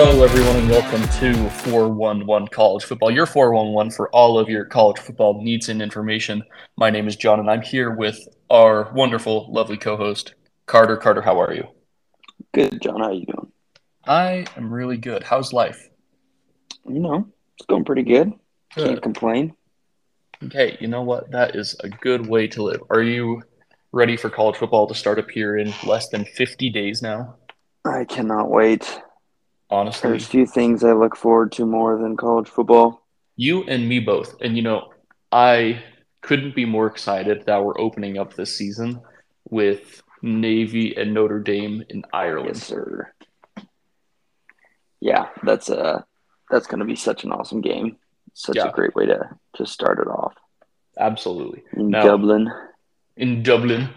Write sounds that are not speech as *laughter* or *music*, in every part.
Hello, everyone, and welcome to 411 College Football, your 411 for all of your college football needs and information. My name is John, and I'm here with our wonderful, lovely co host, Carter. Carter, how are you? Good, John. How are you doing? I am really good. How's life? You know, it's going pretty good. Good. Can't complain. Okay, you know what? That is a good way to live. Are you ready for college football to start up here in less than 50 days now? I cannot wait. Honestly, There's a few things I look forward to more than college football. you and me both. And you know, I couldn't be more excited that we're opening up this season with Navy and Notre Dame in Ireland. Yes, sir. Yeah, that's uh that's going to be such an awesome game. Such Yeah. a great way to to start it off Absolutely. in Now- Dublin. In Dublin.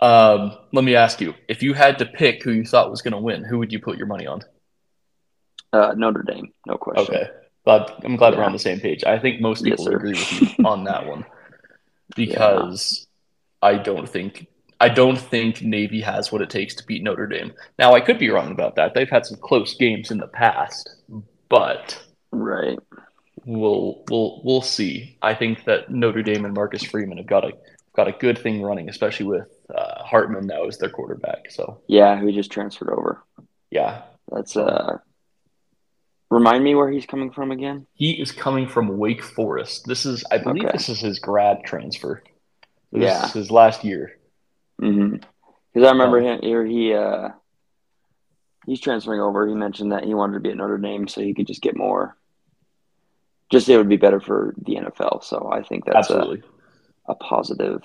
Um, let me ask you, if you had to pick who you thought was going to win, who would you put your money on? Uh, Notre Dame, no question. Okay. Glad, I'm glad we're on the same page. I think most people sir. agree with *laughs* you on that one because I don't think I don't think Navy has what it takes to beat Notre Dame. Now I could be wrong about that. They've had some close games in the past, but Right. we'll we'll we'll see. I think that Notre Dame and Marcus Freeman have got a got a good thing running, especially with uh, Hartman now as their quarterback. So Yeah, who just transferred over. yeah, That's uh remind me where he's coming from again? he is coming from Wake Forest. This is I believe Okay. this is his grad transfer. This Yeah. is his last year. Mm-hmm. Because I remember Um, him here. He uh, he's transferring over. He mentioned that he wanted to be at Notre Dame so he could just get more. Just it would be better for the NFL. So I think that's a, a positive,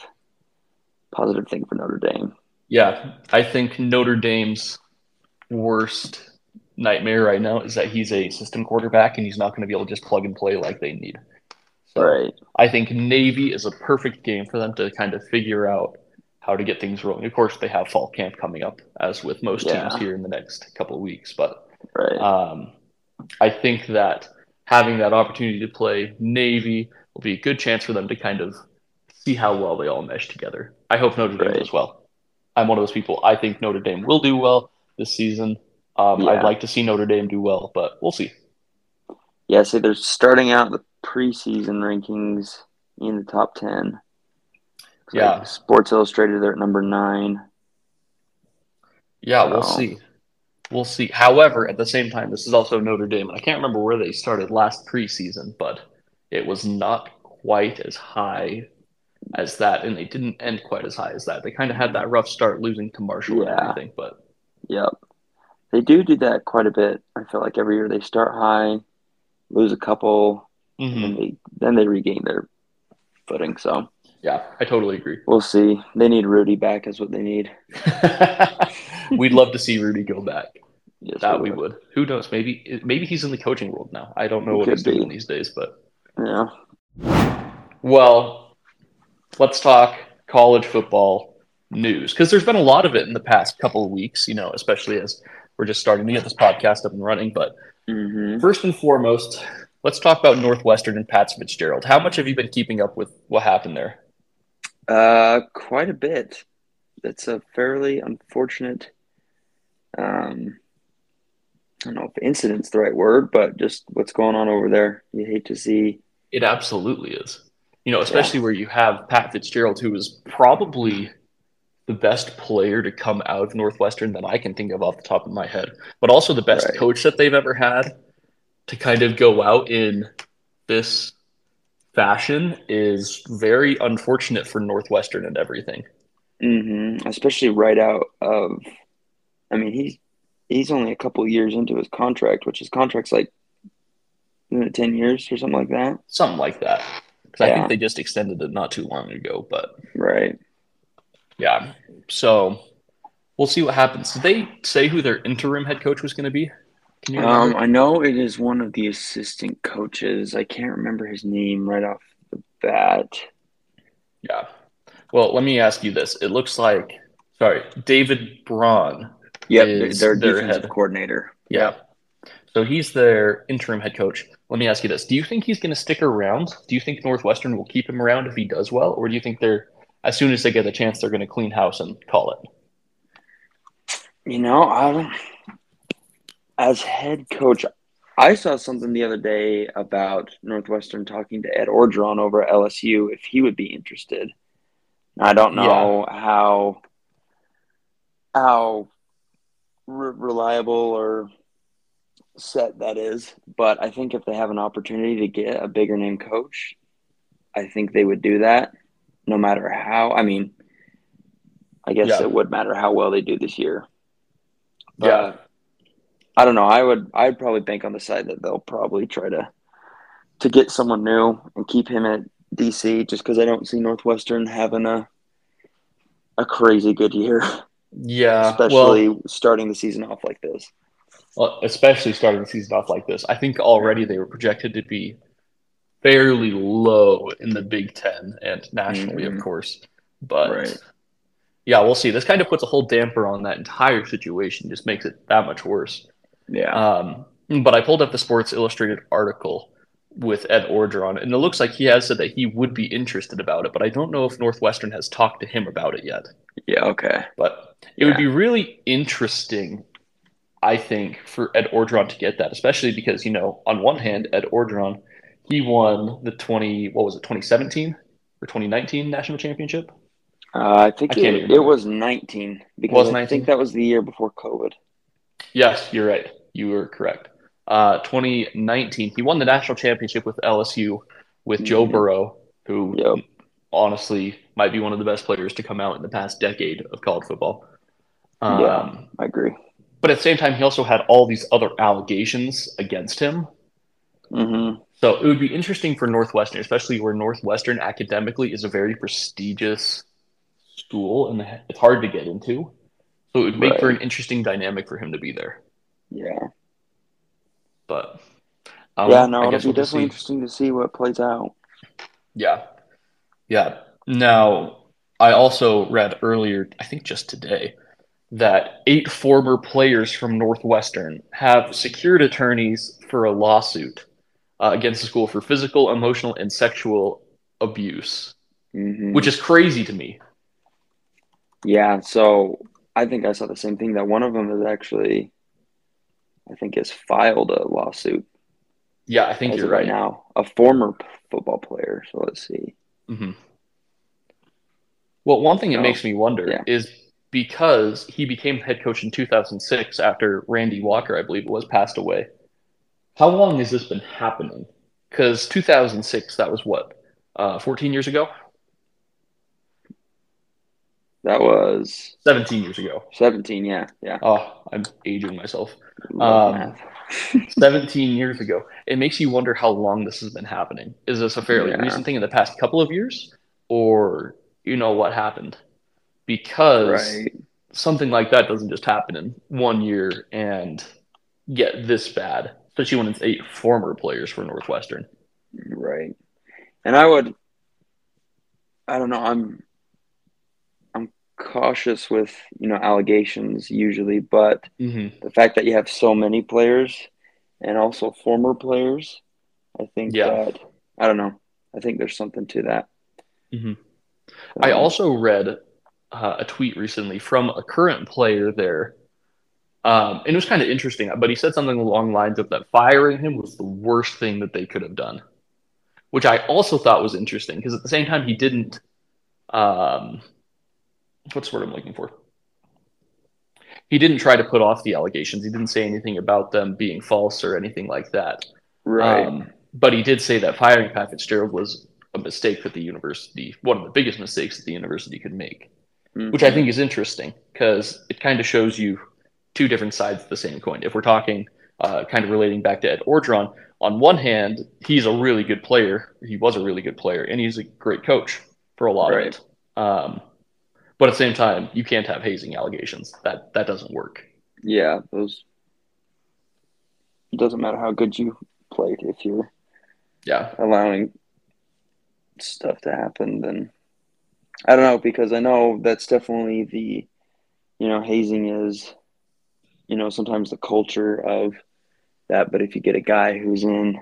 positive thing for Notre Dame. Yeah, I think Notre Dame's worst nightmare right now is that he's a system quarterback and he's not going to be able to just plug and play like they need. So Right. I think Navy is a perfect game for them to kind of figure out how to get things rolling. Of course, they have fall camp coming up, as with most Yeah. teams here in the next couple of weeks. But Right. um, I think that having that opportunity to play Navy will be a good chance for them to kind of see how well they all mesh together. I hope Notre Dame Right. does well. I'm one of those people. I think Notre Dame will do well this season. Um, I'd like to see Notre Dame do well, but we'll see. yeah. So they're starting out the preseason rankings in the top ten. Looks Yeah. like Sports Illustrated, they're at number nine. Yeah, we'll see. We'll see. However, at the same time, this is also Notre Dame. and I can't remember where they started last preseason, but it was not quite as high as that, and they didn't end quite as high as that. They kind of had that rough start losing to Marshall and Yeah. everything, but Yep. They do do that quite a bit. I feel like every year they start high, lose a couple, and Mhm. then they then they regain their footing. So yeah, I totally agree. we'll see. They need Rudy back, is what they need. *laughs* We'd love to see Rudy go back. Yes, That we would. Who knows? Maybe maybe he's in the coaching world now. I don't know He what he's doing these days, but Yeah. Well, let's talk college football news because there's been a lot of it in the past couple of weeks, you know, especially as we're just starting to get this podcast up and running. But hmm first and foremost, let's talk about Northwestern and Pat Fitzgerald. How much have you been keeping up with what happened there? Uh, quite a bit. It's a fairly unfortunate. Um, I don't know if incident's the right word, but just what's going on over there. You hate to see. It absolutely is. You know, especially where you have Pat Fitzgerald, who is probably the best player to come out of Northwestern that I can think of off the top of my head, but also the best Right. coach that they've ever had to kind of go out in this fashion is very unfortunate for Northwestern and everything. hmm Especially right out of, I mean, he's he's only a couple years into his contract, which his contract's like isn't it ten years or something like that. Something like that. Because I think they just extended it not too long ago, but Right. Yeah. So we'll see what happens. Did they say who their interim head coach was going to be? Can you? Um, I know it is one of the assistant coaches. I can't remember his name right off the bat. Yeah. Well, let me ask you this. It looks like, sorry, David Braun. Yep, Is their their defensive head. coordinator. Yeah. So he's their interim head coach. Let me ask you this. Do you think he's going to stick around? Do you think Northwestern will keep him around if he does well? Or do you think they're, as soon as they get the chance, they're going to clean house and call it? You know, I as head coach, I saw something the other day about Northwestern talking to Ed Orgeron over at LSU if he would be interested. I don't know yeah. how how re- reliable or set that is, but I think if they have an opportunity to get a bigger name coach, I think they would do that no matter how. I mean, I guess yeah. it would matter how well they do this year. But, yeah. I don't know. I would I'd probably bank on the side that they'll probably try to to get someone new and keep him at DC just because I don't see Northwestern having a a crazy good year. Yeah, especially well, starting the season off like this. Well, especially starting the season off like this. I think already they were projected to be fairly low in the Big Ten and nationally, mm-hmm. of course. But right. yeah, we'll see. This kind of puts a whole damper on that entire situation, just makes it that much worse. Yeah. Um, but I pulled up the Sports Illustrated article with Ed Orgeron, and it looks like he has said that he would be interested about it, but I don't know if Northwestern has talked to him about it yet. Yeah, okay. But it yeah. would be really interesting, I think, for Ed Orgeron to get that, especially because, you know, on one hand, Ed Orgeron, he won the 20, what was it, 2017 or 2019 national championship? Uh, I think I it, it was 19 because was 19? I think that was the year before COVID. Yes, you're right. You were correct. Uh, 2019, he won the national championship with LSU with mm-hmm. Joe Burrow, who yep. honestly might be one of the best players to come out in the past decade of college football. Um, yeah, I agree. But at the same time, he also had all these other allegations against him. Mm-hmm. So it would be interesting for Northwestern, especially where Northwestern academically is a very prestigious school and it's hard to get into. So it would make right. for an interesting dynamic for him to be there. Yeah. But um, yeah, no, it'll be we'll definitely interesting to see what plays out. Yeah. Yeah. Now, I also read earlier, I think just today, that eight former players from Northwestern have secured attorneys for a lawsuit uh, against the school for physical, emotional, and sexual abuse, mm-hmm. which is crazy to me. Yeah. So I think I saw the same thing that one of them is actually, I think, has filed a lawsuit. Yeah, I think you're right. now. A former football player. So let's see. Mm-hmm. Well, one thing it oh, makes me wonder yeah. is because he became head coach in 2006 after Randy Walker, I believe it was, passed away. How long has this been happening? Because 2006, that was what, uh, 14 years ago? That was 17 years ago. 17, yeah, yeah. Oh, I'm aging myself. Um, *laughs* 17 years ago. It makes you wonder how long this has been happening. Is this a fairly yeah. recent thing in the past couple of years, or you know what happened? Because right. something like that doesn't just happen in one year and get this bad, especially when it's eight former players for Northwestern. Right. And I would, I don't know. I'm I'm cautious with you know allegations usually, but mm-hmm. the fact that you have so many players and also former players, I think yeah. that I don't know. I think there's something to that. Mm-hmm. Um, I also read uh, a tweet recently from a current player there. Um, and it was kind of interesting, but he said something along the lines of that firing him was the worst thing that they could have done, which I also thought was interesting because at the same time he didn't um, what's the word I'm looking for? He didn't try to put off the allegations. He didn't say anything about them being false or anything like that. Right. Um, but he did say that firing Pat Fitzgerald was a mistake that the university, one of the biggest mistakes that the university could make, mm-hmm. which I think is interesting because it kind of shows you two different sides of the same coin. If we're talking uh, kind of relating back to Ed Orgeron, on one hand, he's a really good player. He was a really good player, and he's a great coach for a lot right. of it. Um, but at the same time, you can't have hazing allegations. That that doesn't work. Yeah, those. It doesn't matter how good you played if you're. Yeah. Allowing stuff to happen, then I don't know because I know that's definitely the, you know, hazing is, you know, sometimes the culture of that. But if you get a guy who's in,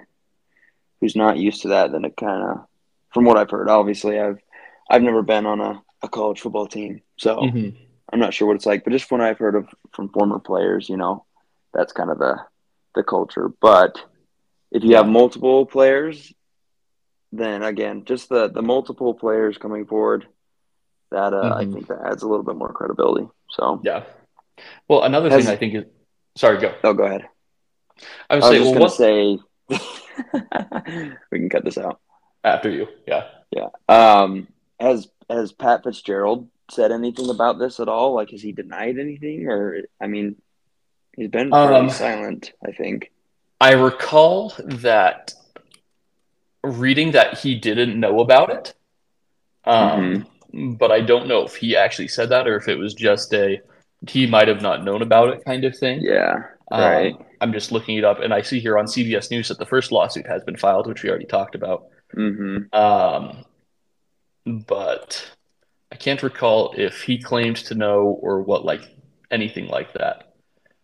who's not used to that, then it kind of, from what I've heard, obviously I've, I've never been on a a college football team. So mm-hmm. I'm not sure what it's like, but just when I've heard of from former players, you know, that's kind of the the culture. But if you Yeah. have multiple players, then again, just the the multiple players coming forward, that uh, I Mhm. think that adds a little bit more credibility. So, Yeah. Well, another Has- thing I think is sorry, go. oh, go ahead. I would I was say, just well, what say *laughs* we can cut this out. after you? Yeah. Yeah. Um, has has Pat Fitzgerald said anything about this at all? Like, has he denied anything, or I mean, he's been fairly Um, silent. I think. I recall that reading that he didn't know about it. Um, but I don't know if he actually said that or if it was just a he might have not known about it kind of thing. Yeah. Um, Right. I'm just looking it up, and I see here on CBS News that the first lawsuit has been filed, which we already talked about. Mm-hmm. Um, but I can't recall if he claimed to know or what, like anything like that.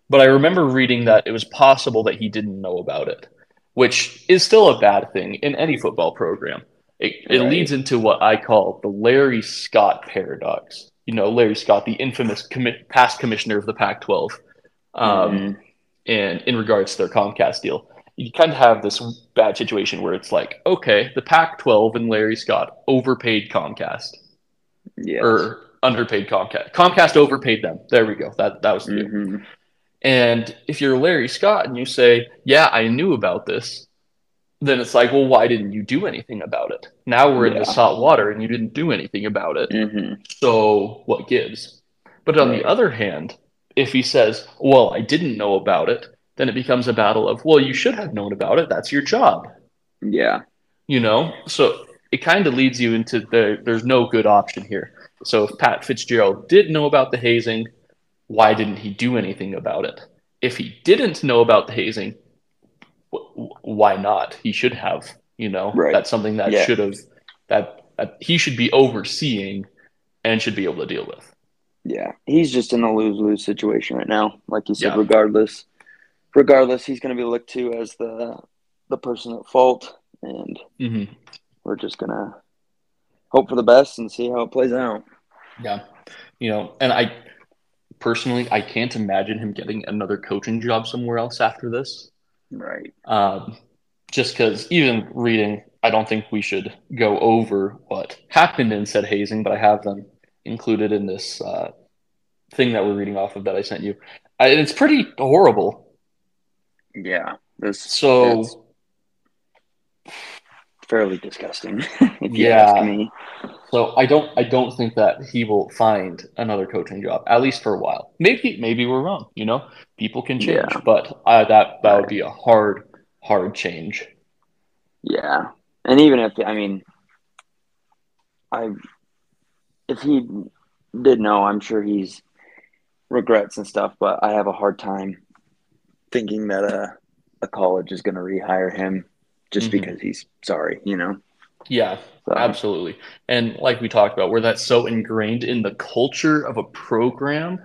But I remember reading that it was possible that he didn't know about it, which is still a bad thing in any football program. It, it Right. leads into what I call the Larry Scott paradox. You know, Larry Scott, the infamous commi- past commissioner of the Pac 12. Um, Mhm. and in regards to their Comcast deal, you kind of have this bad situation where it's like, okay, the Pac-12 and Larry Scott overpaid Comcast Yes. or underpaid Comcast. Comcast overpaid them. There we go. That that was the deal. Mhm. And if you're Larry Scott and you say, "Yeah, I knew about this," then it's like, "Well, why didn't you do anything about it?" Now we're in Yeah. the salt water and you didn't do anything about it. Mhm. So what gives? But on Right. the other hand, if he says, "Well, I didn't know about it," then it becomes a battle of, "Well, you should have known about it. That's your job." Yeah. You know? So it kind of leads you into the there's no good option here. So if Pat Fitzgerald did know about the hazing, why didn't he do anything about it? If he didn't know about the hazing, wh- why not? He should have, you know. Right. That's something that Yeah. should have that, that he should be overseeing and should be able to deal with. Yeah. He's just in a lose lose situation right now. Like you said, Yeah. regardless, regardless, he's going to be looked to as the the person at fault, and Mm-hmm. we're just gonna hope for the best and see how it plays out. Yeah. You know, and I personally I can't imagine him getting another coaching job somewhere else after this. Right. Um, just because even reading, I don't think we should go over what happened in said hazing, but I have them included in this uh, thing that we're reading off of that I sent you. I, and it's pretty horrible. Yeah. This So fairly disgusting, *laughs* if you Yeah. ask me. So I don't I don't think that he will find another coaching job at least for a while. Maybe maybe we're wrong. You know, people can change, Yeah. but uh, that that would be a hard hard change. Yeah, and even if I mean, I if he did know, I'm sure he's regrets and stuff. But I have a hard time thinking that a a college is going to rehire him just Mhm. because he's sorry. You know. Yeah, So, absolutely. And like we talked about, where that's so ingrained in the culture of a program,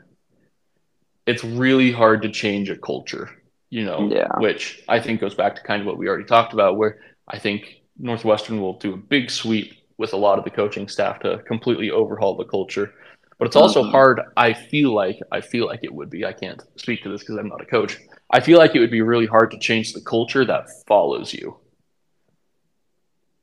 it's really hard to change a culture. You know, Yeah. which I think goes back to kind of what we already talked about, where I think Northwestern will do a big sweep with a lot of the coaching staff to completely overhaul the culture. But it's also Mhm. hard. I feel like I feel like it would be. I can't speak to this because I'm not a coach. I feel like it would be really hard to change the culture that follows you.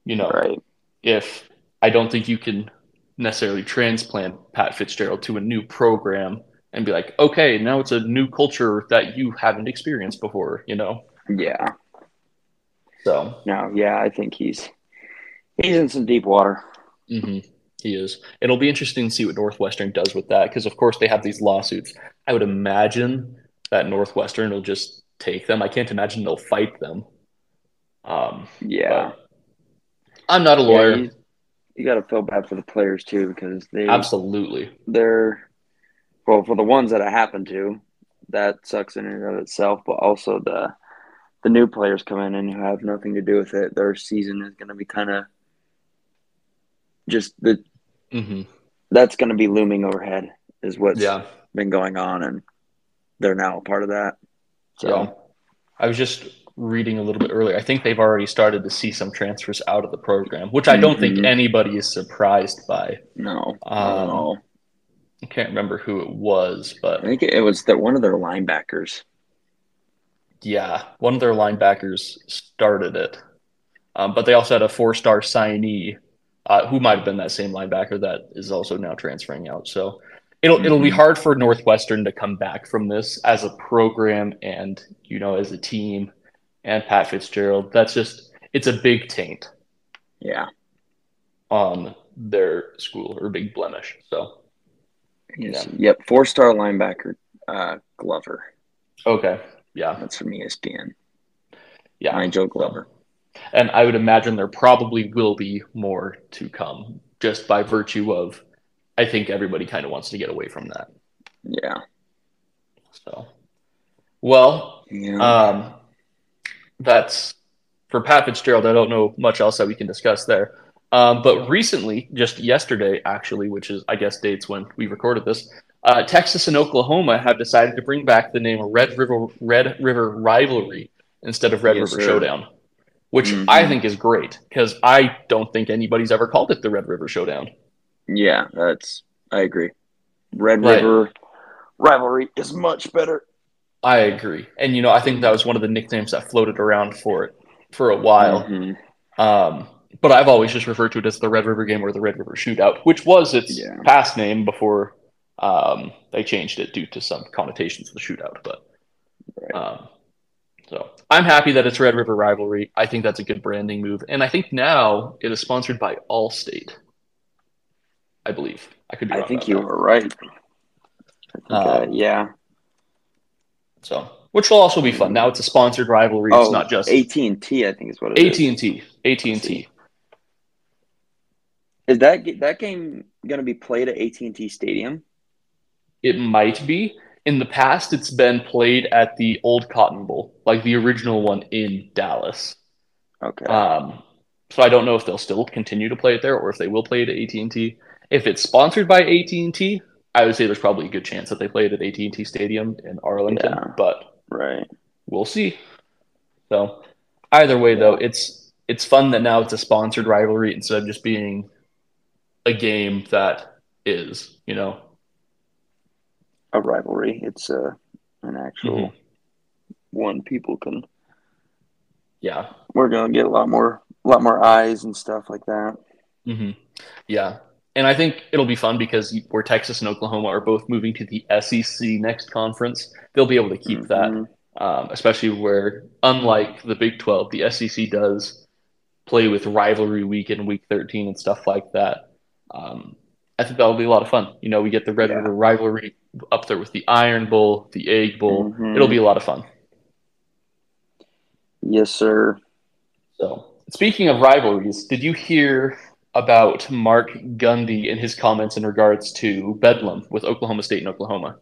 You know, Right. if I don't think you can necessarily transplant Pat Fitzgerald to a new program and be like, okay, now it's a new culture that you haven't experienced before, you know? Yeah. So No. Yeah. I think he's he's in some deep water. mhm, he is. It'll be interesting to see what Northwestern does with that because, of course, they have these lawsuits. I would imagine that Northwestern will just take them. I can't imagine they'll fight them. Um, Yeah. but I'm not a lawyer. Yeah, you, you got to feel bad for the players too because they Absolutely. they're well for the ones that it happened to that sucks in and of itself but also the the new players come in and who have nothing to do with it their season is going to be kind of just the hmm that's going to be looming overhead is what's Yeah. been going on and they're now a part of that so Yeah. I was just reading a little bit earlier. I think they've already started to see some transfers out of the program, which I don't think Mhm. anybody is surprised by. no Um, I. I can't remember who it was, but I think it was that one of their linebackers Yeah, one of their linebackers started it, um, but they also had a four-star signee uh, who might have been that same linebacker that is also now transferring out. So it'll mm-hmm. it'll be mm-hmm. hard for Northwestern to come back from this as a program and you know as a team and Pat Fitzgerald. That's just it's a big taint. Yeah. On their school or big blemish. So. Yeah. Yep. Four star linebacker uh, Glover. Okay. Yeah. That's from ESPN. Yeah. Joe Glover. And I would imagine there probably will be more to come just by virtue of I think everybody kind of wants to get away from that. Yeah. So, well, yeah. um, that's for Pat Fitzgerald. I don't know much else that we can discuss there. Um, but recently, just yesterday, actually, which is I guess dates when we recorded this, uh, Texas and Oklahoma have decided to bring back the name Red River Red River Rivalry instead of Red yes, River sir. Showdown, which mm-hmm. I think is great because I don't think anybody's ever called it the Red River Showdown. Yeah, that's I agree. Red right. River rivalry is much better. I agree, and you know I think that was one of the nicknames that floated around for it for a while. Mm-hmm. Um, but I've always just referred to it as the Red River game or the Red River Shootout, which was its yeah. past name before um, they changed it due to some connotations of the shootout. But right. um, so I'm happy that it's Red River Rivalry. I think that's a good branding move, and I think now it is sponsored by Allstate. I believe. I could be. I think you were right. Think, uh, um, yeah. So, which will also be fun. Now it's a sponsored rivalry. Oh, it's not just AT and T. I think is what it AT and T. AT and T. Is that that game going to be played at AT and T Stadium? It might be. In the past, it's been played at the old Cotton Bowl, like the original one in Dallas. Okay. Um, so I don't know if they'll still continue to play it there or if they will play it at AT and T. If it's sponsored by AT and T, I would say there's probably a good chance that they play it at AT and T Stadium in Arlington. Yeah, but right, we'll see. So either way, though, it's it's fun that now it's a sponsored rivalry instead of just being a game that is, you know, a rivalry. It's uh, an actual mm-hmm. one people can. Yeah, we're gonna get a lot more, a lot more eyes and stuff like that. Mm-hmm. Yeah, and I think it'll be fun because where Texas and Oklahoma are both moving to the SEC next conference, they'll be able to keep mm-hmm. that, um, especially where, unlike the Big 12, the SEC does play with rivalry week and week 13 and stuff like that. Um, I think that'll be a lot of fun. You know, we get the Red yeah. River rivalry up there with the Iron Bowl, the Egg Bowl. Mm-hmm. It'll be a lot of fun. Yes, sir. So, speaking of rivalries, did you hear about Mark Gundy and his comments in regards to Bedlam with Oklahoma State and Oklahoma?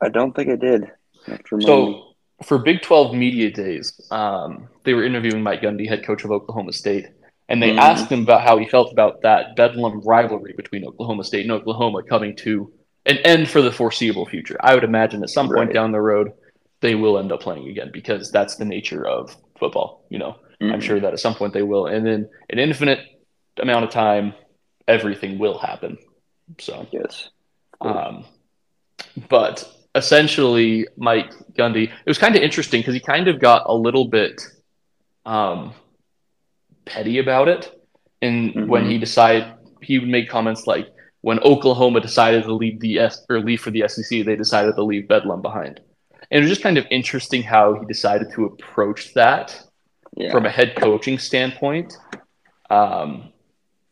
I don't think I did. So for Big 12 Media Days, um, they were interviewing Mike Gundy, head coach of Oklahoma State, and they mm-hmm. asked him about how he felt about that Bedlam rivalry between Oklahoma State and Oklahoma coming to an end for the foreseeable future. I would imagine at some point down the road, they will end up playing again because that's the nature of football, you know. Mm-hmm. I'm sure that at some point they will. And then an infinite amount of time, everything will happen. So yes. Um, but essentially, Mike Gundy, it was kind of interesting because he kind of got a little bit um, petty about it. And mm-hmm. when he decided, he would make comments like, when Oklahoma decided to leave the S or leave for the SEC, they decided to leave Bedlam behind. And it was just kind of interesting how he decided to approach that yeah. from a head coaching standpoint. Um,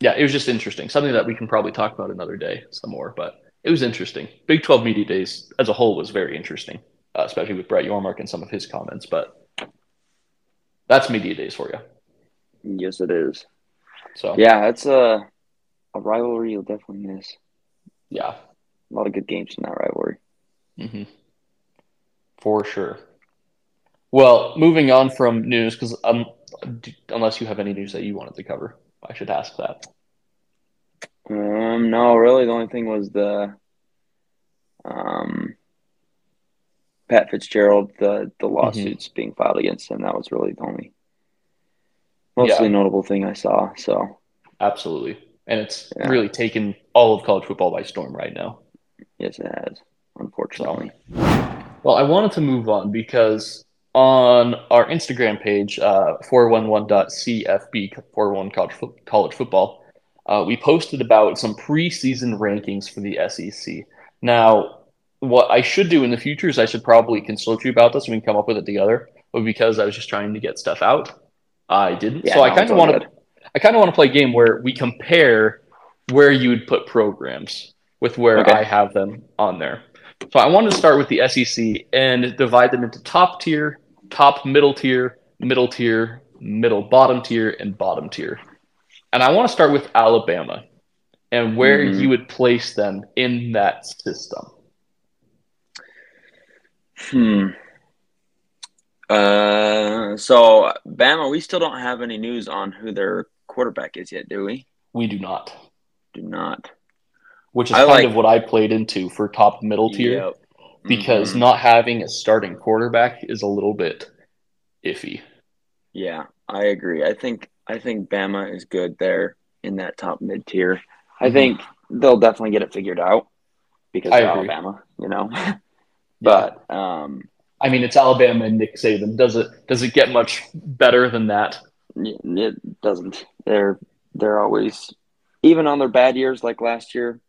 yeah, it was just interesting. Something that we can probably talk about another day some more, but it was interesting. Big 12 Media Days as a whole was very interesting, uh, especially with Brett Yormark and some of his comments. But that's Media Days for you. Yes, it is. So yeah, it's a a rivalry you'll definitely miss. Yeah, a lot of good games in that rivalry. Mm-hmm. For sure. Well, moving on from news, because um, unless you have any news that you wanted to cover, I should ask that. Um, no, really, the only thing was the um, Pat Fitzgerald, the the mm-hmm. lawsuits mm-hmm. being filed against him. That was really the only mostly yeah. notable thing I saw. So absolutely, and it's yeah. really taken all of college football by storm right now. Yes, it has. Unfortunately. So. Well, I wanted to move on because on our Instagram page, uh, 411.cfb, 411 college, college football, uh, we posted about some preseason rankings for the SEC. Now, what I should do in the future is I should probably consult you about this and we can come up with it together. But because I was just trying to get stuff out, I didn't. Yeah, so I kind of want to, I kind of want to play a game where we compare where you would put programs with where okay. I have them on there. So I wanted to start with the SEC and divide them into top tier, top middle tier, middle tier, middle bottom tier, and bottom tier. And I want to start with Alabama and where mm-hmm. you would place them in that system. Hmm. Uh, so Bama, we still don't have any news on who their quarterback is yet, do we? We do not. Do not which is I kind like, of what I played into for top middle tier yep. because mm-hmm. not having a starting quarterback is a little bit iffy. Yeah, I agree. I think I think Bama is good there in that top mid tier. Mm-hmm. I think they'll definitely get it figured out because of Alabama, you know. *laughs* but um I mean, it's Alabama and Nick Saban. Does it does it get much better than that? It doesn't. They're they're always even on their bad years like last year,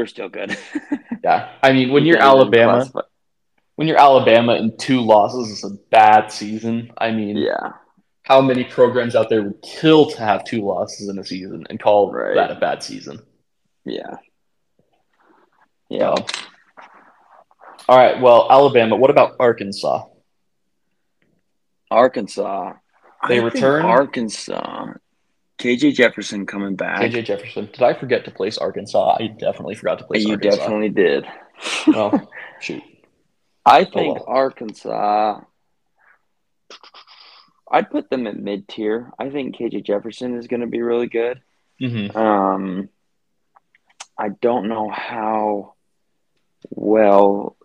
they're still good. *laughs* yeah, I mean, when you're Alabama, when you're Alabama and two losses is a bad season. I mean, yeah, how many programs out there would kill to have two losses in a season and call right. that a bad season? Yeah. Yeah. So, all right. Well, Alabama. What about Arkansas? Arkansas. They return Arkansas. KJ Jefferson coming back. KJ Jefferson. Did I forget to place Arkansas? I definitely forgot to place you Arkansas. definitely did. *laughs* oh, shoot. I oh, think oh, well. Arkansas. I'd put them at mid tier. I think KJ Jefferson is going to be really good. Mm-hmm. Um, I don't know how well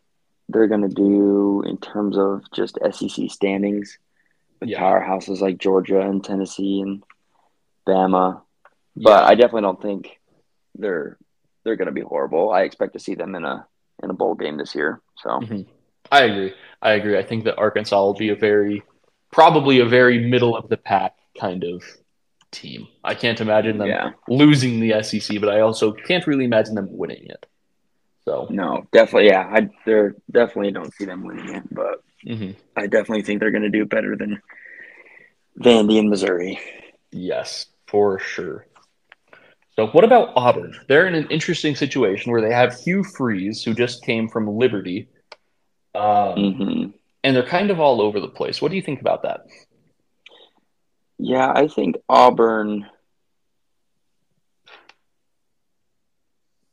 they're going to do in terms of just SEC standings with yeah. powerhouses like Georgia and Tennessee and Bama, but yeah. I definitely don't think they're they're going to be horrible. I expect to see them in a in a bowl game this year. So mm-hmm. I agree. I agree. I think that Arkansas will be a very probably a very middle of the pack kind of team. I can't imagine them yeah. losing the SEC, but I also can't really imagine them winning it. So no, definitely, yeah, I they're definitely don't see them winning it, but mm-hmm. I definitely think they're going to do better than Vandy and Missouri. Yes, for sure. So, what about Auburn? They're in an interesting situation where they have Hugh Freeze, who just came from Liberty, um, mm-hmm. and they're kind of all over the place. What do you think about that? Yeah, I think Auburn.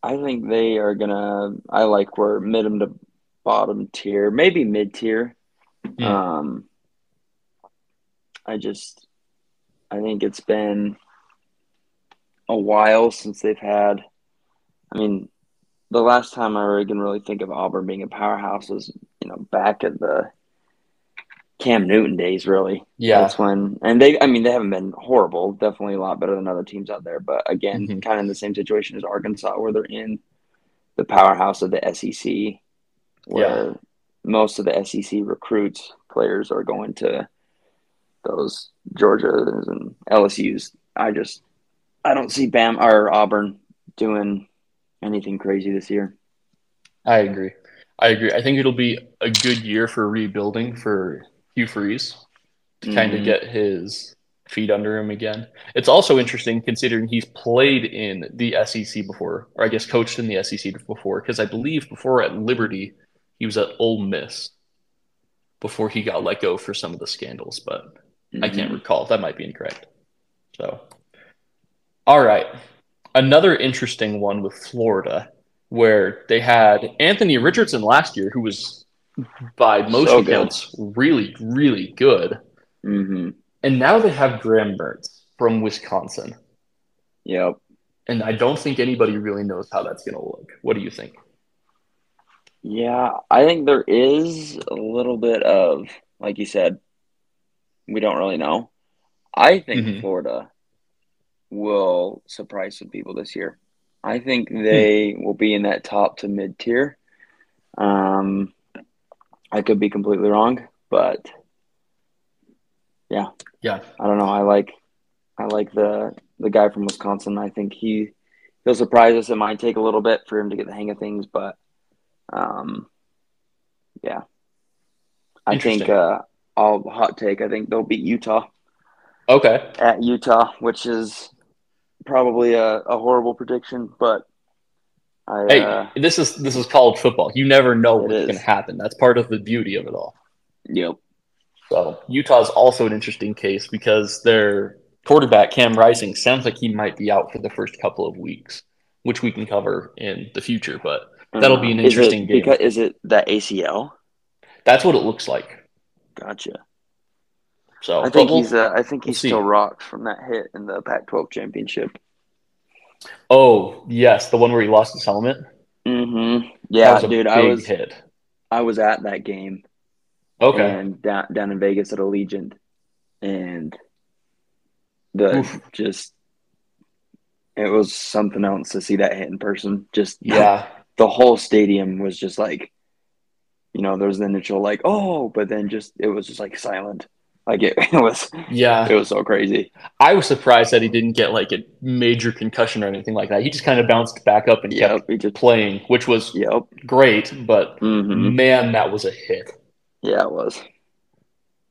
I think they are gonna. I like where mid to bottom tier, maybe mid tier. Mm. Um, I just, I think it's been a while since they've had. I mean, the last time I really can really think of Auburn being a powerhouse was, you know, back at the Cam Newton days, really. Yeah. That's when, and they, I mean, they haven't been horrible. Definitely a lot better than other teams out there. But again, mm-hmm. kind of in the same situation as Arkansas, where they're in the powerhouse of the SEC, where yeah. most of the SEC recruits players are going to those Georgias and LSU's. I just I don't see Bam or Auburn doing anything crazy this year. I agree. I agree. I think it'll be a good year for rebuilding for Hugh Freeze to mm-hmm. kind of get his feet under him again. It's also interesting considering he's played in the SEC before, or I guess coached in the SEC before, because I believe before at Liberty he was at Ole Miss before he got let go for some of the scandals, but mm-hmm. I can't mm-hmm. recall. That might be incorrect. So all right. Another interesting one with Florida, where they had Anthony Richardson last year, who was by most so accounts good. really, really good. Mm-hmm. And now they have Graham Mertz from Wisconsin. Yep. And I don't think anybody really knows how that's going to look. What do you think? Yeah, I think there is a little bit of, like you said, we don't really know. I think mm-hmm. Florida will surprise some people this year. I think they hmm. will be in that top to mid tier. Um, I could be completely wrong, but yeah, Yeah. I don't know. I like I like the the guy from Wisconsin. I think he he'll surprise us. It might take a little bit for him to get the hang of things, but um, yeah, I think uh, I'll hot take. I think they'll beat Utah Okay. at Utah, which is probably a, a horrible prediction, but I Hey, uh, this is this is college football. You never know what's going to happen. That's part of the beauty of it all. yep, So Utah's also an interesting case because their quarterback Cam Rising sounds like he might be out for the first couple of weeks, which we can cover in the future. But That'll be an Is it interesting game. Because is it that ACL? that's what it looks like. Gotcha. So I think he's uh, I think we'll he's see. still rocked from that hit in the Pac-12 championship. oh yes, the one where he lost his helmet. Mm-hmm. Yeah, dude, I was hit. I was at that game Okay, and down down in Vegas at Allegiant, and the Oof. just it was something else to see that hit in person. Just *laughs* yeah, the whole stadium was just like, you know, there was the initial like, oh, but then just it was just like silent. Like it, *laughs* it was yeah. it was so crazy. I was surprised that he didn't get like a major concussion or anything like that. He just kind of bounced back up and kept Yep, he just playing, which was yep. great. But hmm man, that was a hit. Yeah, it was.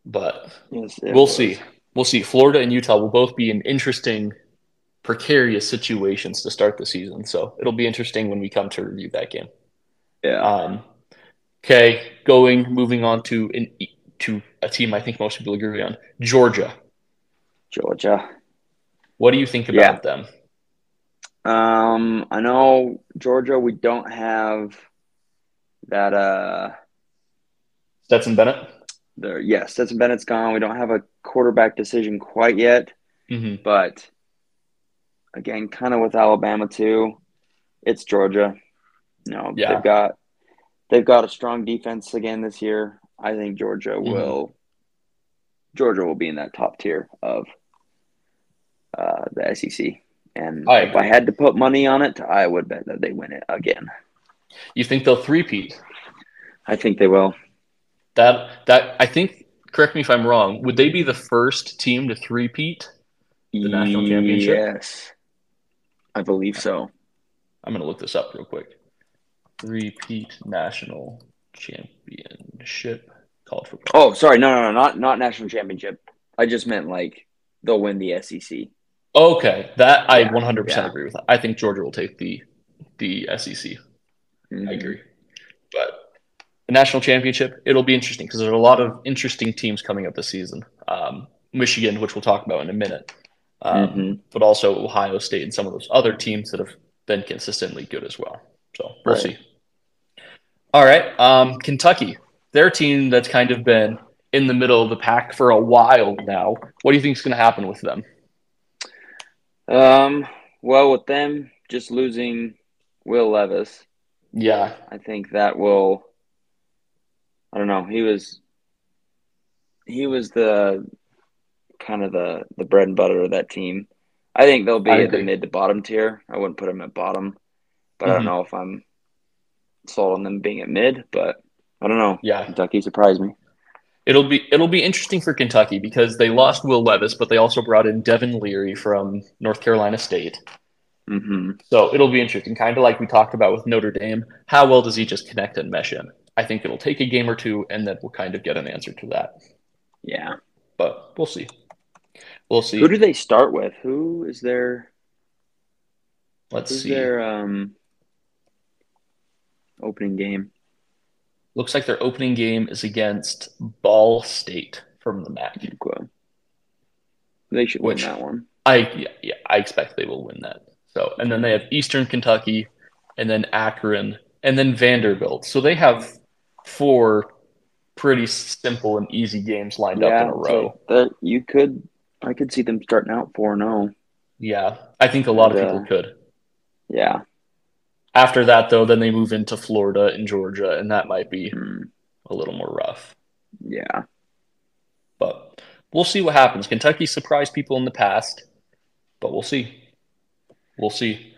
But Yes, it we'll was. see. We'll see. Florida and Utah will both be in interesting, precarious situations to start the season. So it'll be interesting when we come to review that game. Yeah. Um, okay, going moving on to an, to a team I think most people agree on, Georgia. Georgia. What do you think about them? Um, I know Georgia. We don't have that. Uh, Stetson Bennett. there. Yes, Stetson Bennett's gone. We don't have a quarterback decision quite yet, hmm but again, kind of with Alabama too. It's Georgia. You know, Yeah. they've got they've got a strong defense again this year. I think Georgia Mhm. will. Georgia will be in that top tier of uh, the SEC. And I if I had to put money on it, I would bet that they win it again. You think they'll three-peat? I think they will. That that I think. Correct me if I'm wrong. Would they be the first team to three-peat? The national championship? Yes, I believe so. I'm gonna look this up real quick. Three-peat national championship college football. Oh, sorry, no, no, no, not not national championship. I just meant like they'll win the SEC. Okay, that I Yeah, 100% yeah. agree with. I think Georgia will take the the SEC. I Mhm. agree. But the national championship, it'll be interesting because there's a lot of interesting teams coming up this season. Um, Michigan, which we'll talk about in a minute, um, Mhm. but also Ohio State and some of those other teams that have been consistently good as well. So we'll Right. see. All right, um, Kentucky, their team that's kind of been in the middle of the pack for a while now. What do you think is going to happen with them? Um. Well, with them just losing Will Levis, Yeah, I think that will. I don't know. He was. He was the kind of the the bread and butter of that team. I think they'll be I at the mid to bottom tier. I wouldn't put them at bottom, but I Mhm. don't know if I'm sold on them being at mid. But I don't know. yeah. Kentucky surprised me. It'll be it'll be interesting for Kentucky because they lost Will Levis, but they also brought in Devin Leary from North Carolina State. hmm So it'll be interesting, kind of like we talked about with Notre Dame. How well does he just connect and mesh in? I think it'll take a game or two, and then we'll kind of get an answer to that. Yeah. But we'll see. We'll see. Who do they start with? Who is their Let's see. their um opening game? Looks like their opening game is against Ball State from the MAC. Okay. They should Which- win that one. I yeah, yeah, I expect they will win that. So and then they have Eastern Kentucky, and then Akron, and then Vanderbilt. So they have four pretty simple and easy games lined up in a row. that you could I could see them starting out four zero. Yeah, I think a lot of people uh, could. Yeah. After that, though, then they move into Florida and Georgia, and that might be Mm, a little more rough. yeah. But we'll see what happens. Kentucky surprised people in the past, but we'll see. We'll see.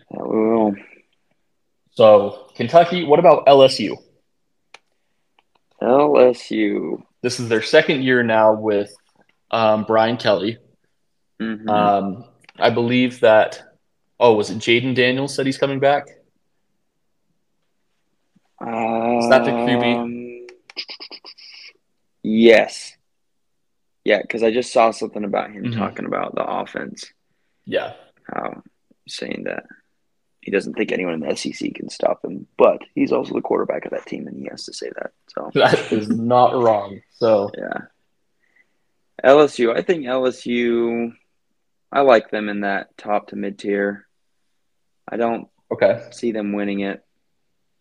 So Kentucky. What about LSU? LSU. This is their second year now with um, Brian Kelly. Mhm. Um, I believe that. Oh, was it Jayden Daniels said he's coming back? Is that the QB? Yes. Yeah, because I just saw something about him Mhm. talking about the offense, Yeah, how saying that he doesn't think anyone in the SEC can stop him, but he's also the quarterback of that team, and he has to say that. So *laughs* that is not wrong. So yeah, LSU. I think LSU. I like them in that top to mid tier. I don't okay, see them winning it.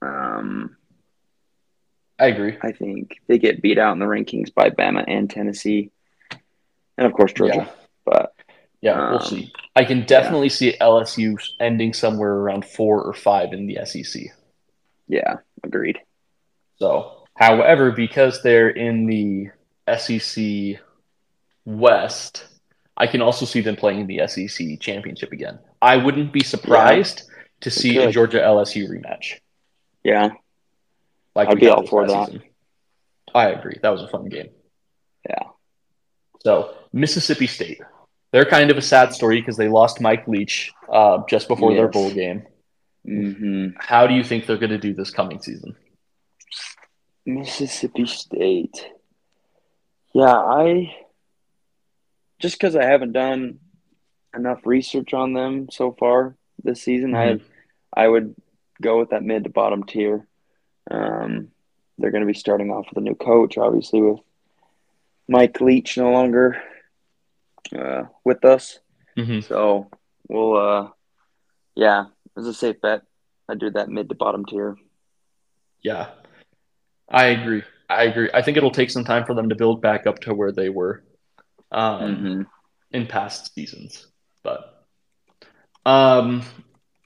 Um, I agree. I think they get beat out in the rankings by Bama and Tennessee, and of course Georgia. Yeah. But Yeah, we'll Um, see. I can definitely see LSU ending somewhere around four or five in the SEC. yeah, agreed. So, however, because they're in the SEC West, I can also see them playing in the SEC championship again. I wouldn't be surprised to see a. Georgia LSU rematch. Yeah, Like I'd be all for that. season. I agree. That was a fun game. yeah, So Mississippi State, they're kind of a sad story because they lost Mike Leach uh, just before their bowl game. hmm How do you think they're going to do this coming season? Mississippi State. Yeah, I just because I haven't done enough research on them so far this season, Mhm. I I would go with that mid to bottom tier. Um, they're going to be starting off with a new coach, obviously with Mike Leach no longer uh, with us. Mm-hmm. So we'll, uh, yeah, it's a safe bet. I do that mid to bottom tier. Yeah, I agree. I agree. I think it'll take some time for them to build back up to where they were um, hmm in past seasons. But um,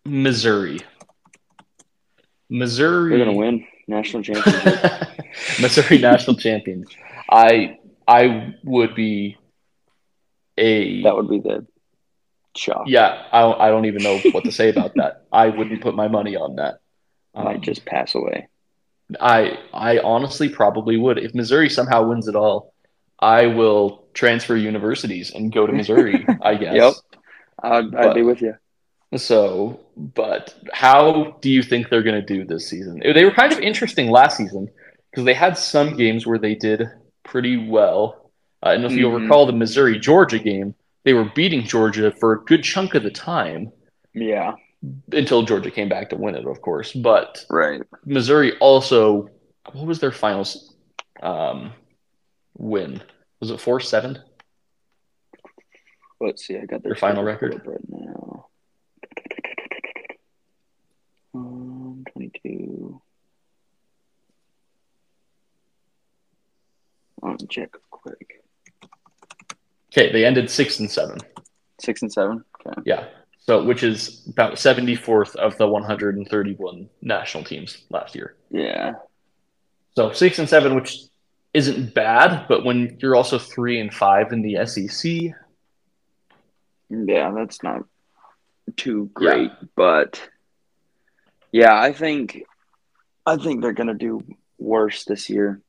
Missouri, Missouri, They're going to win national championship. *laughs* Missouri national champions. I I would be a that would be the shock. yeah. I I don't even know what to say about that. I wouldn't put my money on that. Might Um, just pass away. I I honestly probably would. If Missouri somehow wins it all, I will transfer universities and go to Missouri, I *laughs* guess. Yep. I'd, I'd But- be with you. So, but how do you think they're going to do this season? They were kind of interesting last season because they had some games where they did pretty well. Uh, and if you'll Mhm. recall the Missouri Georgia game, they were beating Georgia for a good chunk of the time Yeah. until Georgia came back to win it, of course. But Right. Missouri also, what was their finals um, win? Was it four seven? Let's see. I got Their final record? right now. Um, twenty-two. Check quick. Okay, they ended six and seven. Six and seven. Okay. Yeah, so which is about seventy fourth of the one hundred and thirty one national teams last year. Yeah. So six and seven, which isn't bad, but when you're also three and five in the SEC, Yeah, that's not too great, but yeah, I think I think they're gonna do worse this year.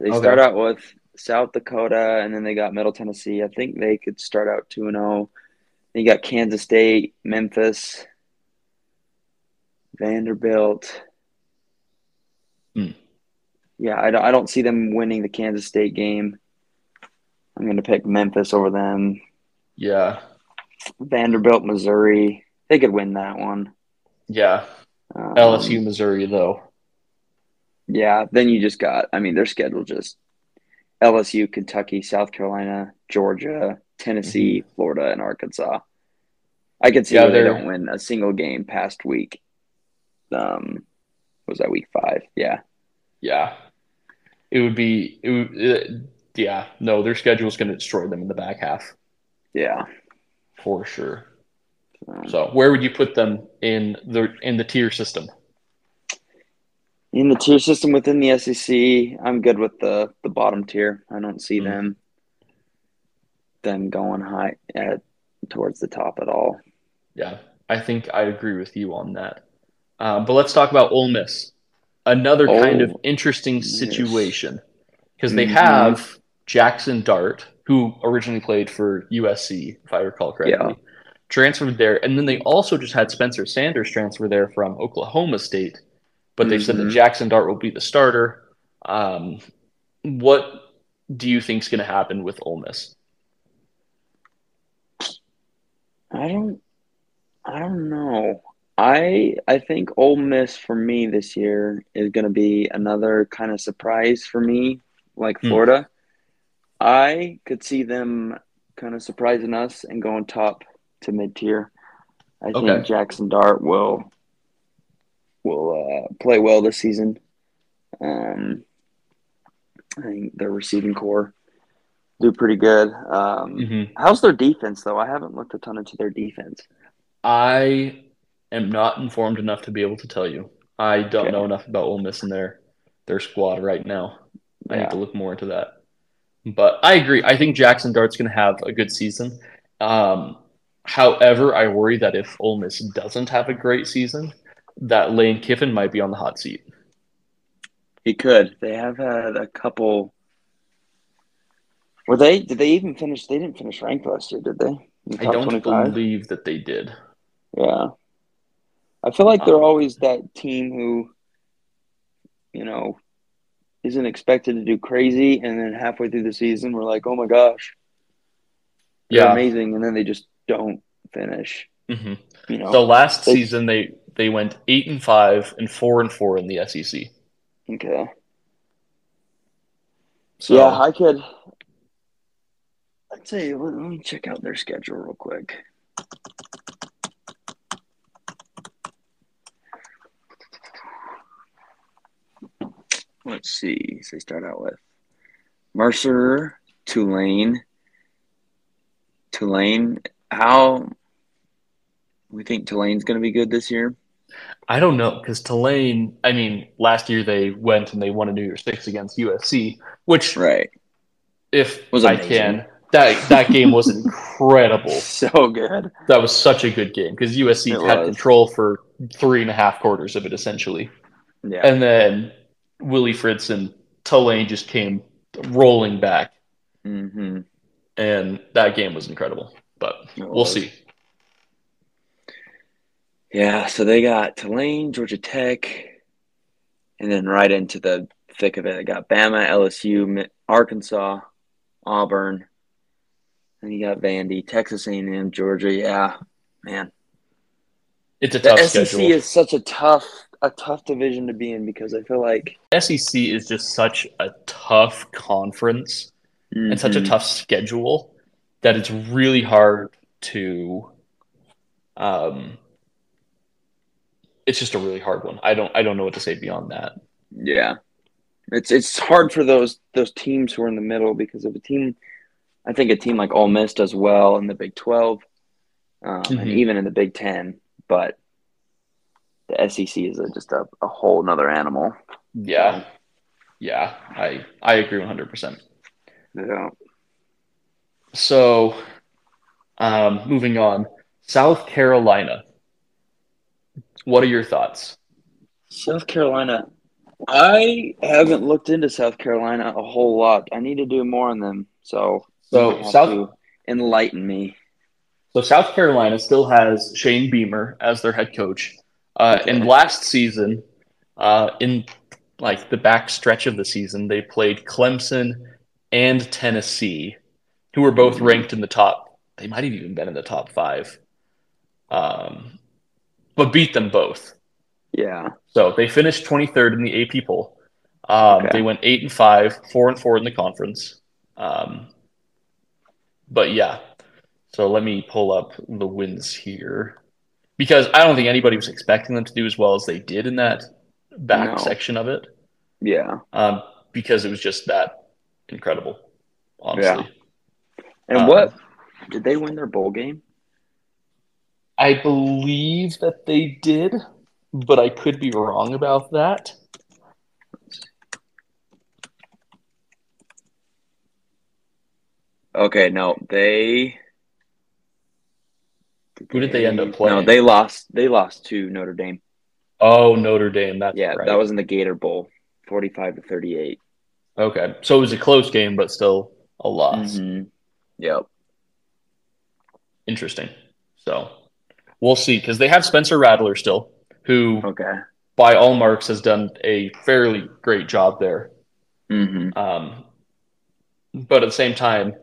They Okay. start out with South Dakota, and then they got Middle Tennessee. I think they could start out two and zero. Then you got Kansas State, Memphis, Vanderbilt. Hmm. Yeah, I don't, I don't see them winning the Kansas State game. I'm going to pick Memphis over them. yeah, Vanderbilt, Missouri. They could win that one. yeah. Um, LSU, Missouri, though. Yeah, then you just got, I mean, their schedule just LSU, Kentucky, South Carolina, Georgia, Tennessee, Florida, and Arkansas. I could see Mm-hmm. Yeah, they don't win a single game past week. Um, was that week five? Yeah. Yeah, it would be. It would, uh, yeah, no, their schedule is going to destroy them in the back half Yeah. for sure. So, where would you put them in the in the tier system? in the tier system within the SEC, I'm good with the the bottom tier. I don't see Mm. them them going high at towards the top at all. Yeah, I think I agree with you on that. Um, but let's talk about Ole Miss. another kind of Oh, interesting situation because they Mhm. have Jackson Dart, who originally played for USC, if I recall correctly, transferred there, and then they also just had Spencer Sanders transfer there from Oklahoma State, but they said that Mhm. Jackson Dart will be the starter. Um, what do you think is going to happen with Ole Miss? I don't I don't know. I I think Ole Miss for me this year is going to be another kind of surprise for me, like Hmm. Florida. I could see them kind of surprising us and going top to mid tier. I think Jackson Dart will will uh, play well this season. Um, I think their receiving corps do pretty good. Um, Mhm. How's their defense though? I haven't looked a ton into their defense. I am not informed enough to be able to tell you. I don't Okay. know enough about Ole Miss and their their squad right now. I Yeah. need to look more into that. But I agree. I think Jackson Dart's going to have a good season. Um, however, I worry that if Ole Miss doesn't have a great season, that Lane Kiffin might be on the hot seat. He could. They have had a couple. Were they? Did they even finish? They didn't finish ranked last year, did they? I don't 25? believe that they did. Yeah. I feel like they're Um, always that team who, you know, isn't expected to do crazy, and then halfway through the season, we're like, oh my gosh, Yeah. amazing, and then they just don't finish. hmm You know. the last They- season they they went eight and five and four and four in the SEC. okay. So yeah, I could. I'd say let, let me check out their schedule real quick. Let's see. So they start out with Mercer, Tulane. Tulane. How we think Tulane's going to be good this year? I don't know because Tulane. I mean, last year they went and they won a New Year's Six against USC, which, Right. if Was I can, that that game was *laughs* incredible. So good. That was such a good game because USC It had was. control for three and a half quarters of it essentially, Yeah. and then Willie Fritz and Tulane just came rolling back, Mm-hmm. and that game was incredible. But we'll was. see. Yeah, so they got Tulane, Georgia Tech, and then right into the thick of it, they got Bama, LSU, Arkansas, Auburn, and you got Vandy, Texas A&M, Georgia. Yeah, man, It's a the tough SEC schedule. is such a tough, a tough division to be in because I feel like SEC is just such a tough conference and such a Mhm. tough schedule that it's really hard to um it's just a really hard one. I don't I don't know what to say beyond that. Yeah, it's it's hard for those those teams who are in the middle because of a team. I think a team like Ole Miss does well in the Big Twelve, um, and Mhm. even in the Big Ten, but the SEC is a, just a, a whole nother animal. Yeah. Yeah, I I agree 100%. Yeah. So um moving on, South Carolina. What are your thoughts? South Carolina. I haven't looked into South Carolina a whole lot. I need to do more on them. So So South enlighten me. So South Carolina still has Shane Beamer as their head coach. Uh, Okay. And last season, uh, in like the back stretch of the season, they played Clemson and Tennessee, who were both ranked in the top. They might have even been in the top five, um, but beat them both. Yeah. So they finished 23rd in the AP poll. Um, Okay. They went eight and five, four and four in the conference. Um, but yeah, so let me pull up the wins here because I don't think anybody was expecting them to do as well as they did in that back No. section of it Yeah. um, because it was just that incredible, honestly. And Um, what did they win their bowl game? I believe that they did, but I could be wrong about that. Okay, no, they. Who did they end up playing? No, they lost. They lost to Notre Dame. Oh, Notre Dame. That's yeah, right. that was in the Gator Bowl, forty-five to thirty-eight. okay. So it was a close game, but still a loss. Mhm. Yep. Interesting. So we'll see because they have Spencer Rattler still, who Okay. by all marks has done a fairly great job there. hmm Um, but at the same time,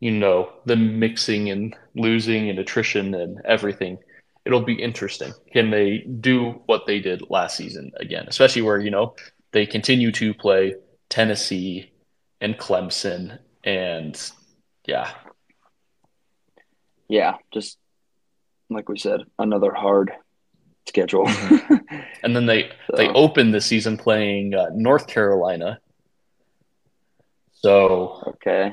you know, the mixing and losing and attrition and everything, it'll be interesting. Can they do what they did last season again? Especially where, you know, they continue to play Tennessee and Clemson and yeah, Yeah, just like we said, another hard schedule. *laughs* and then they they So, open the season playing uh, North Carolina. So okay,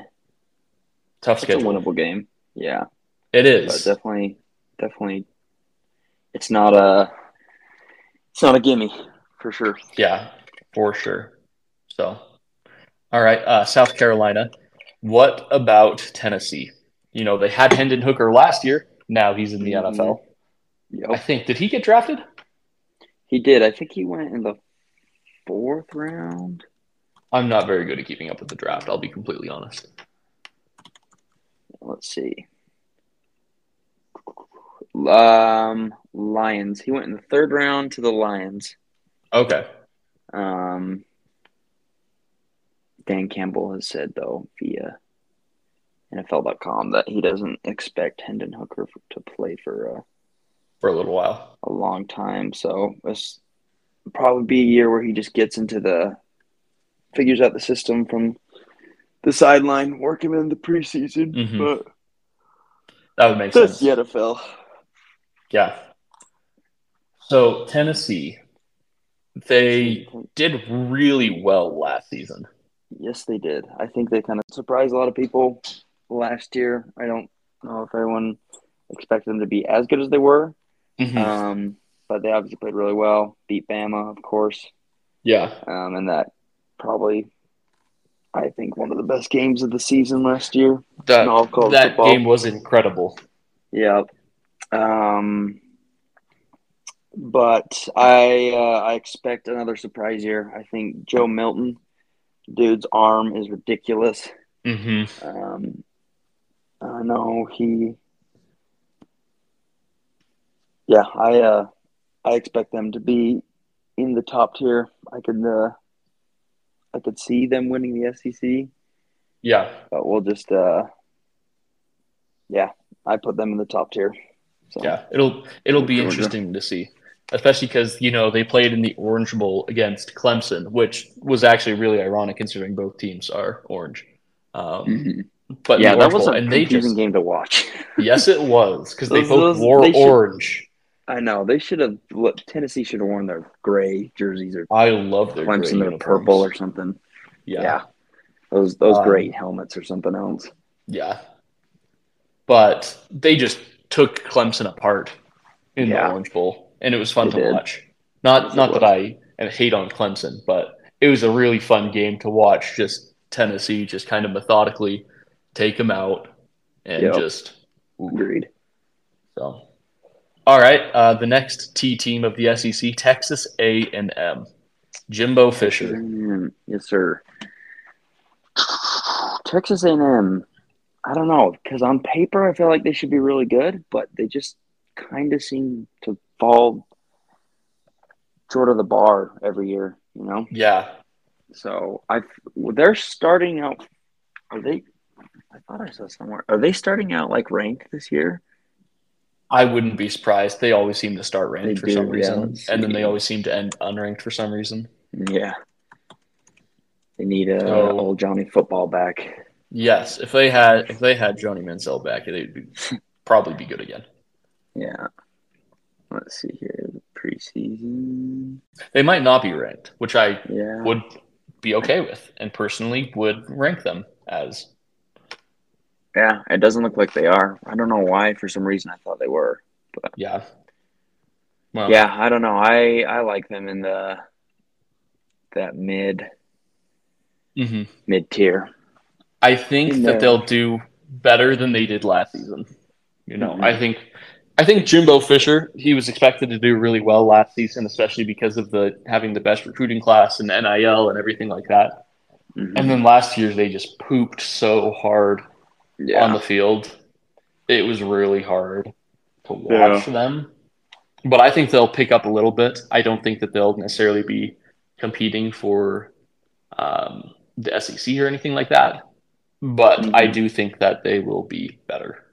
tough a schedule. winnable game. Yeah, it is but definitely, definitely, it's not a, it's not a gimme for sure. Yeah, for sure. So, all right, uh, South Carolina. What about Tennessee? You know, they had Hendon Hooker last year. Now he's in the Mhm. NFL. I think. Did he get drafted? he did. I think he went in the fourth round. I'm not very good at keeping up with the draft. I'll be completely honest. Let's see. Um, Lions. He went in the third round to the Lions. Okay. Um, Dan Campbell has said though via NFL.com that he doesn't expect Hendon Hooker to play for uh, For a little while. a long time. So this will probably be a year where he just gets into the figures out the system from the sideline, work him in the preseason. Mhm. But That would make that's sense. the NFL. Yeah. So Tennessee, they did really well last season. Yes, they did. I think they kind of surprised a lot of people last year. I don't know if everyone expected them to be as good as they were, Mhm. um, but they obviously played really well. Beat Bama, of course, yeah. um, and that probably, I think, one of the best games of the season last year. That, that football. game was incredible. Yeah. Um, but I uh, I expect another surprise year. I think Joe Milton, dude's arm is ridiculous. hmm Um, I know he. Yeah, I uh, I expect them to be in the top tier. I could uh, I could see them winning the SEC, Yeah. but we'll just uh, yeah, I put them in the top tier. So Yeah, it'll it'll be Georgia. interesting to see, especially because you know they played in the Orange Bowl against Clemson, which was actually really ironic considering both teams are orange. Um, Mhm. But yeah, that was Bowl, a and confusing just game to watch. *laughs* yes, it was because they both those- wore they should- orange. I know they should have. look, Tennessee should have worn their gray jerseys or I love their Clemson their uniforms. purple or something. yeah, Yeah, those those Um, great helmets or something else. yeah. But they just took Clemson apart in Yeah. the Orange Bowl, and it was fun They to did. watch. Not not that. I hate on Clemson, but it was a really fun game to watch. Just Tennessee, just kind of methodically take them out, and Yep. just. Agreed. so. All right, uh, the next T team of the SEC, Texas A and M, Jimbo Fisher. Yes, sir. Texas A&M. I don't know because on paper I feel like they should be really good, but they just kind of seem to fall short of the bar every year. You know. Yeah, So I, they're starting out. Are they? I thought I saw somewhere. Are they starting out like ranked this year? I wouldn't be surprised. They always seem to start ranked They for do, some reason, let's and then they always seem to end unranked for some reason. Yeah. They need a So- old Johnny football back. Yes, if they had if they had Johnny Manziel back, they'd be, probably be good again. Yeah. Let's see here. Preseason. They might not be ranked, which I Yeah. would be okay with, and personally would rank them as. Yeah. It doesn't look like they are. I don't know why. For some reason, I thought they were. But Yeah. Well, Yeah. I don't know. I I like them in the that mid hmm mid tier. I think In that there. they'll do better than they did last season. You know, Mhm. I think I think Jimbo Fisher, he was expected to do really well last season, especially because of the having the best recruiting class and NIL and everything like that. Mm-hmm. And then last year they just pooped so hard yeah. on the field. It was really hard to watch yeah. them. But I think they'll pick up a little bit. I don't think that they'll necessarily be competing for um, the SEC or anything like that. But mm-hmm. I do think that they will be better.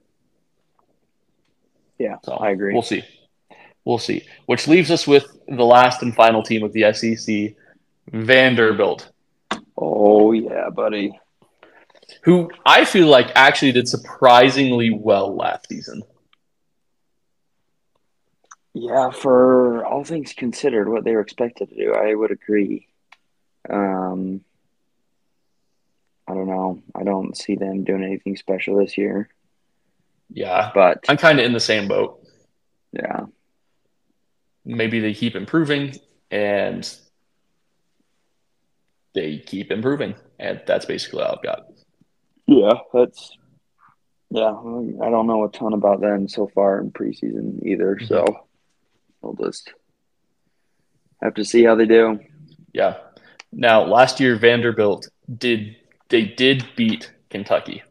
Yeah, so I agree. We'll see. We'll see. Which leaves us with the last and final team of the SEC, Vanderbilt. Oh yeah, buddy. Who I feel like actually did surprisingly well last season. Yeah, for all things considered, what they were expected to do, I would agree. Um, I don't know. I don't see them doing anything special this year. Yeah, but I'm kind of in the same boat. Yeah, maybe they keep improving and they keep improving, and that's basically all I've got. Yeah, that's yeah. I don't know a ton about them so far in preseason either, mm-hmm. so we'll just have to see how they do. Yeah. Now, last year Vanderbilt did they did beat Kentucky.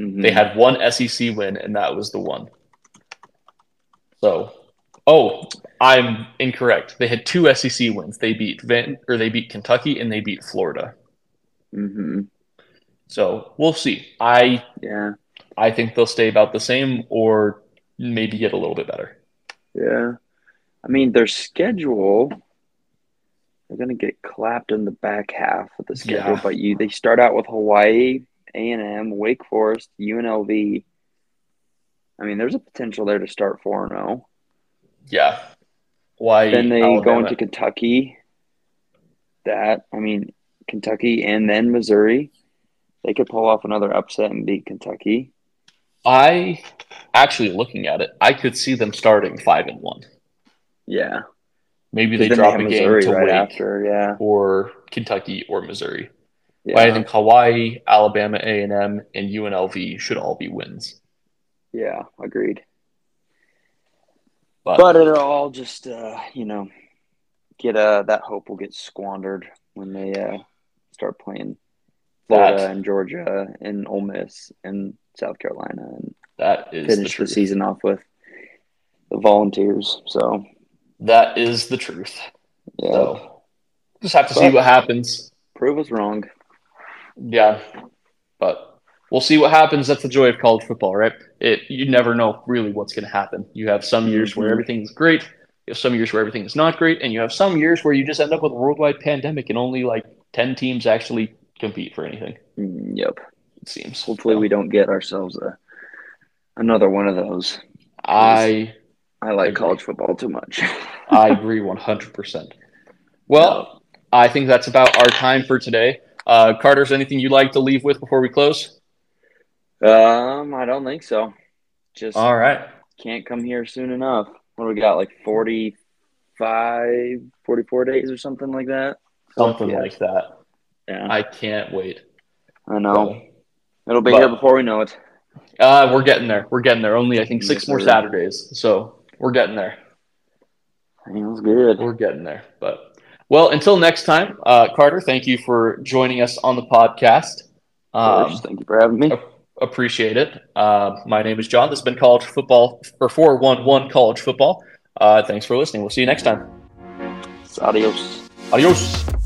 Mm-hmm. They had one SEC win, and that was the one. So, oh, I'm incorrect. They had two SEC wins. They beat Van or they beat Kentucky and they beat Florida. Mm-hmm. So we'll see. I yeah, I think they'll stay about the same or maybe get a little bit better. Yeah, I mean their schedule. They're gonna get clapped in the back half of the schedule, yeah. but you they start out with Hawaii, A and M, Wake Forest, UNLV. I mean, there's a potential there to start four and zero. Oh. Yeah, why? Then they Alabama. go into Kentucky. That I mean, Kentucky and then Missouri. They could pull off another upset and beat Kentucky. I actually looking at it, I could see them starting five and one. Yeah. Maybe they drop they a game to right Wake after, yeah. or Kentucky or Missouri. Yeah. I think Hawaii, Alabama, A and M, and UNLV should all be wins. Yeah, agreed. But, but it'll all just uh, you know get uh that hope will get squandered when they uh start playing Florida that, and Georgia and Ole Miss and South Carolina and that is finish the, the season off with the Volunteers. So that is the truth. Yeah. So just have to but see what happens. Prove us wrong. Yeah, but we'll see what happens. That's the joy of college football, right? It you never know really what's going to happen. You have some years where everything's great. You have some years where everything is not great, and you have some years where you just end up with a worldwide pandemic and only like ten teams actually compete for anything. Mm, yep, it seems. Hopefully, so. we don't get ourselves a another one of those. I I like agree. college football too much. I agree one hundred percent. Well, *laughs* I think that's about our time for today. Uh, Carter's anything you'd like to leave with before we close? Um, I don't think so. Just all right. Can't come here soon enough. What do we got? Like 45, 44 days or something like that. Something yeah. like that. Yeah. I can't wait. I know. It'll be but, here before we know it. Uh, we're getting there. We're getting there. Only I think six yes, more Saturdays, so we're getting there. Sounds good. We're getting there. But well, until next time, uh, Carter. Thank you for joining us on the podcast. Um, thank you for having me appreciate it. Uh, my name is John. This has been College Football or 411 College Football. Uh, thanks for listening. We'll see you next time. Adios. Adios.